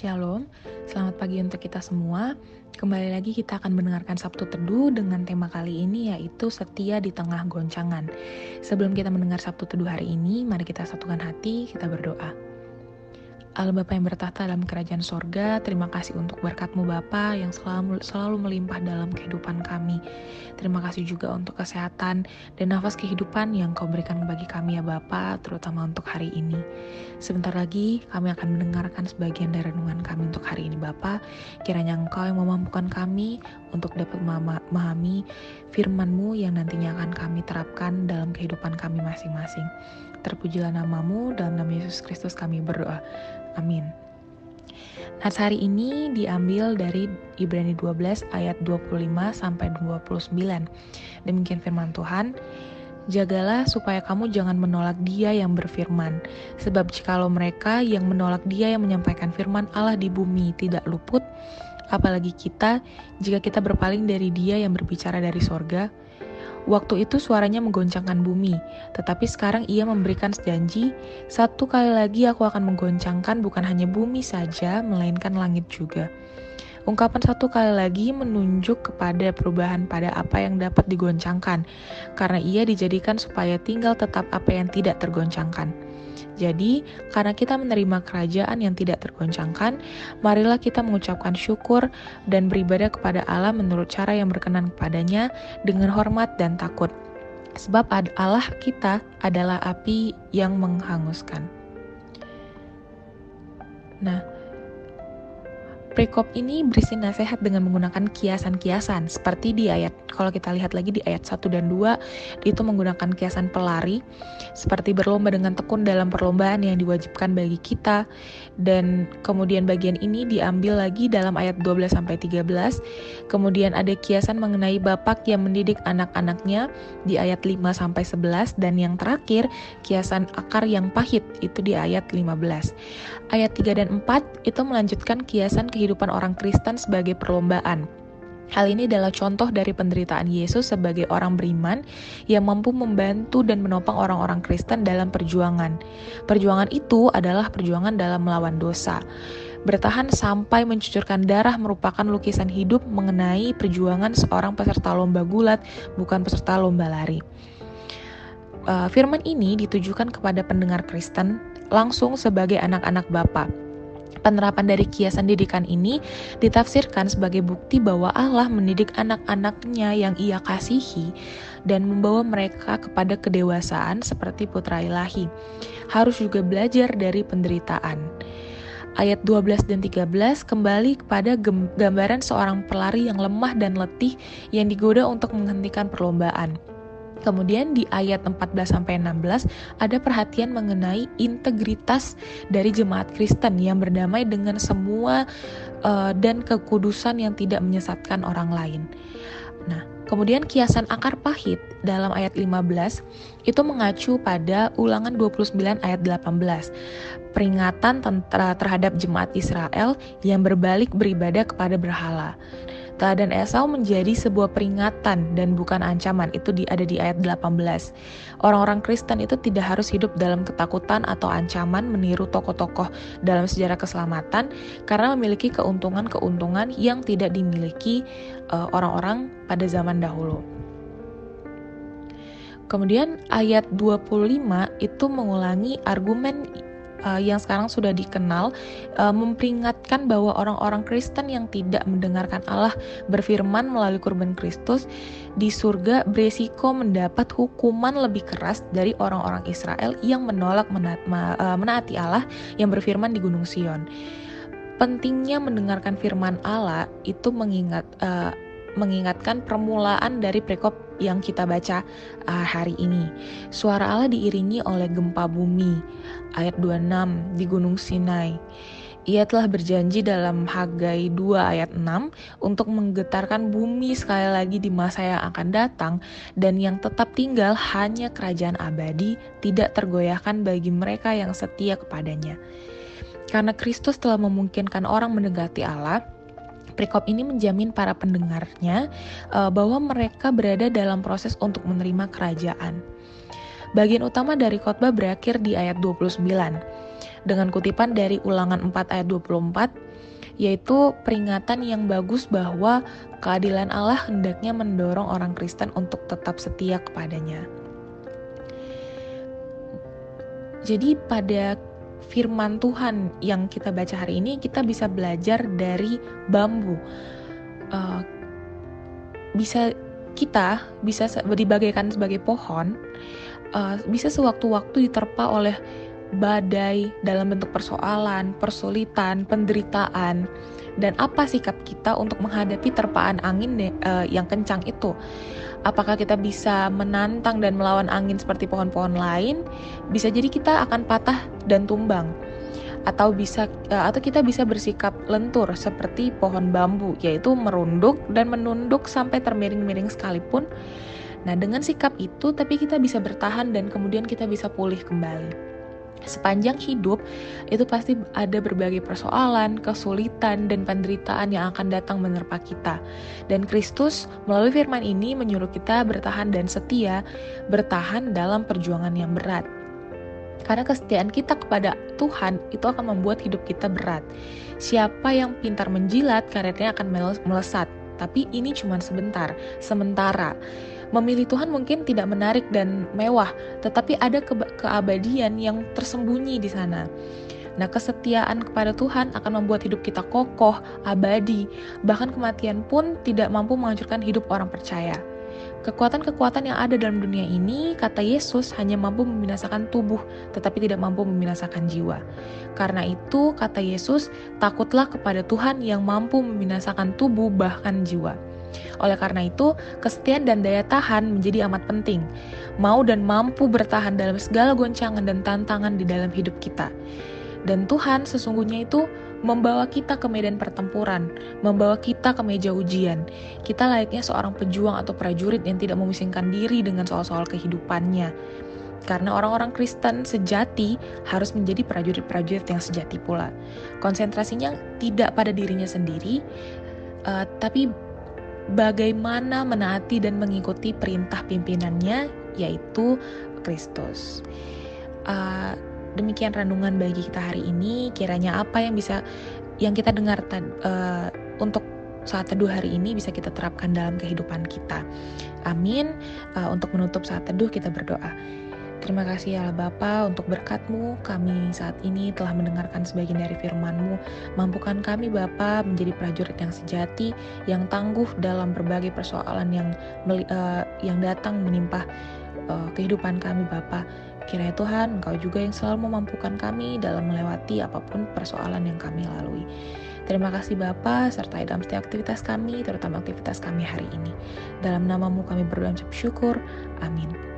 Shalom, selamat pagi untuk kita semua. Kembali lagi kita akan mendengarkan Sabtu Teduh dengan tema kali ini yaitu setia di tengah goncangan. Sebelum kita mendengar Sabtu Teduh hari ini, mari kita satukan hati, kita berdoa. Allah Bapa yang bertahta dalam kerajaan sorga, terima kasih untuk berkatmu Bapa yang selalu, selalu melimpah dalam kehidupan kami. Terima kasih juga untuk kesehatan dan nafas kehidupan yang kau berikan bagi kami ya Bapa, terutama untuk hari ini. Sebentar lagi kami akan mendengarkan sebagian dari renungan kami untuk hari ini Bapa. Kiranya Engkau yang memampukan kami untuk dapat memahami firman-Mu yang nantinya akan kami terapkan dalam kehidupan kami masing-masing. Terpujilah namamu, dalam nama Yesus Kristus kami berdoa. Amin. Nats hari ini diambil dari Ibrani 12 ayat 25 sampai 29. Demikian firman Tuhan. Jagalah supaya kamu jangan menolak dia yang berfirman. Sebab jikalau mereka yang menolak dia yang menyampaikan firman Allah di bumi tidak luput, apalagi kita jika kita berpaling dari dia yang berbicara dari sorga, Waktu itu suaranya menggoncangkan bumi, tetapi sekarang ia memberikan janji, satu kali lagi aku akan menggoncangkan bukan hanya bumi saja, melainkan langit juga. Ungkapan satu kali lagi menunjuk kepada perubahan pada apa yang dapat digoncangkan, karena ia dijadikan supaya tinggal tetap apa yang tidak tergoncangkan. Jadi, karena kita menerima kerajaan yang tidak tergoncangkan, marilah kita mengucapkan syukur dan beribadah kepada Allah menurut cara yang berkenan kepadanya dengan hormat dan takut. Sebab Allah kita adalah api yang menghanguskan. Nah, Prekop ini berisi nasihat dengan menggunakan kiasan-kiasan seperti di ayat kalau kita lihat lagi di ayat 1 dan 2 itu menggunakan kiasan pelari seperti berlomba dengan tekun dalam perlombaan yang diwajibkan bagi kita. Dan kemudian bagian ini diambil lagi dalam ayat 12 sampai 13 kemudian ada kiasan mengenai bapak yang mendidik anak-anaknya di ayat 5 sampai 11 dan yang terakhir kiasan akar yang pahit itu di ayat 15 ayat 3 dan 4 itu melanjutkan kiasan orang Kristen sebagai perlombaan. Hal ini adalah contoh dari penderitaan Yesus sebagai orang beriman yang mampu membantu dan menopang orang-orang Kristen dalam perjuangan. Perjuangan itu adalah perjuangan dalam melawan dosa. Bertahan sampai mencucurkan darah merupakan lukisan hidup mengenai perjuangan seorang peserta lomba gulat, bukan peserta lomba lari. Uh, firman ini ditujukan kepada pendengar Kristen langsung sebagai anak-anak Bapa Penerapan dari kiasan didikan ini ditafsirkan sebagai bukti bahwa Allah mendidik anak-anaknya yang ia kasihi dan membawa mereka kepada kedewasaan seperti putra ilahi. Harus juga belajar dari penderitaan. Ayat 12 dan 13 kembali kepada gambaran seorang pelari yang lemah dan letih yang digoda untuk menghentikan perlombaan. Kemudian di ayat 14 sampai 16 ada perhatian mengenai integritas dari jemaat Kristen yang berdamai dengan semua uh, dan kekudusan yang tidak menyesatkan orang lain. Nah, kemudian kiasan akar pahit dalam ayat 15 itu mengacu pada Ulangan 29 ayat 18. Peringatan terhadap jemaat Israel yang berbalik beribadah kepada berhala. Dan Esau menjadi sebuah peringatan dan bukan ancaman. Itu di, ada di ayat 18. Orang-orang Kristen itu tidak harus hidup dalam ketakutan atau ancaman meniru tokoh-tokoh dalam sejarah keselamatan karena memiliki keuntungan-keuntungan yang tidak dimiliki uh, orang-orang pada zaman dahulu. Kemudian ayat 25 itu mengulangi argumen uh, yang sekarang sudah dikenal uh, memperingatkan bahwa orang-orang Kristen yang tidak mendengarkan Allah berfirman melalui kurban Kristus di surga beresiko mendapat hukuman lebih keras dari orang-orang Israel yang menolak uh, menaati Allah yang berfirman di Gunung Sion. Pentingnya mendengarkan firman Allah itu mengingat uh, mengingatkan permulaan dari prekop yang kita baca uh, hari ini. Suara Allah diiringi oleh gempa bumi. Ayat 26 di Gunung Sinai. Ia telah berjanji dalam Hagai 2 ayat 6 untuk menggetarkan bumi sekali lagi di masa yang akan datang dan yang tetap tinggal hanya kerajaan abadi tidak tergoyahkan bagi mereka yang setia kepadanya. Karena Kristus telah memungkinkan orang mendekati Allah, Prekop ini menjamin para pendengarnya uh, bahwa mereka berada dalam proses untuk menerima kerajaan. Bagian utama dari khotbah berakhir di ayat 29 dengan kutipan dari Ulangan 4 ayat 24 yaitu peringatan yang bagus bahwa keadilan Allah hendaknya mendorong orang Kristen untuk tetap setia kepadanya. Jadi pada firman Tuhan yang kita baca hari ini kita bisa belajar dari bambu. Uh, bisa kita bisa dibagaikan sebagai pohon, uh, bisa sewaktu-waktu diterpa oleh badai dalam bentuk persoalan, persulitan, penderitaan, dan apa sikap kita untuk menghadapi terpaan angin uh, yang kencang itu. Apakah kita bisa menantang dan melawan angin seperti pohon-pohon lain? Bisa jadi kita akan patah dan tumbang. Atau bisa uh, atau kita bisa bersikap lentur seperti pohon bambu, yaitu merunduk dan menunduk sampai termiring-miring sekalipun. Nah, dengan sikap itu tapi kita bisa bertahan dan kemudian kita bisa pulih kembali sepanjang hidup itu pasti ada berbagai persoalan, kesulitan, dan penderitaan yang akan datang menerpa kita. Dan Kristus melalui firman ini menyuruh kita bertahan dan setia, bertahan dalam perjuangan yang berat. Karena kesetiaan kita kepada Tuhan itu akan membuat hidup kita berat. Siapa yang pintar menjilat, karetnya akan melesat. Tapi ini cuma sebentar, sementara memilih Tuhan mungkin tidak menarik dan mewah, tetapi ada ke keabadian yang tersembunyi di sana. Nah, kesetiaan kepada Tuhan akan membuat hidup kita kokoh, abadi, bahkan kematian pun tidak mampu menghancurkan hidup orang percaya. Kekuatan-kekuatan yang ada dalam dunia ini, kata Yesus, hanya mampu membinasakan tubuh, tetapi tidak mampu membinasakan jiwa. Karena itu, kata Yesus, takutlah kepada Tuhan yang mampu membinasakan tubuh, bahkan jiwa. Oleh karena itu, kesetiaan dan daya tahan menjadi amat penting. Mau dan mampu bertahan dalam segala goncangan dan tantangan di dalam hidup kita. Dan Tuhan sesungguhnya itu membawa kita ke medan pertempuran, membawa kita ke meja ujian. Kita layaknya seorang pejuang atau prajurit yang tidak memusingkan diri dengan soal-soal kehidupannya. Karena orang-orang Kristen sejati harus menjadi prajurit-prajurit yang sejati pula. Konsentrasinya tidak pada dirinya sendiri, uh, tapi bagaimana menaati dan mengikuti perintah pimpinannya, yaitu Kristus. Uh, demikian renungan bagi kita hari ini. Kiranya apa yang bisa yang kita dengar uh, untuk saat teduh hari ini bisa kita terapkan dalam kehidupan kita. Amin. Uh, untuk menutup saat teduh kita berdoa. Terima kasih ya Bapa untuk berkatmu kami saat ini telah mendengarkan sebagian dari firmanmu mampukan kami Bapa menjadi prajurit yang sejati yang tangguh dalam berbagai persoalan yang uh, yang datang menimpa uh, kehidupan kami Bapa kiranya Tuhan Engkau juga yang selalu memampukan kami dalam melewati apa pun persoalan yang kami lalui Terima kasih Bapa serta dalam setiap aktivitas kami, terutama aktivitas kami hari ini. Dalam namamu kami berdoa syukur. Amin.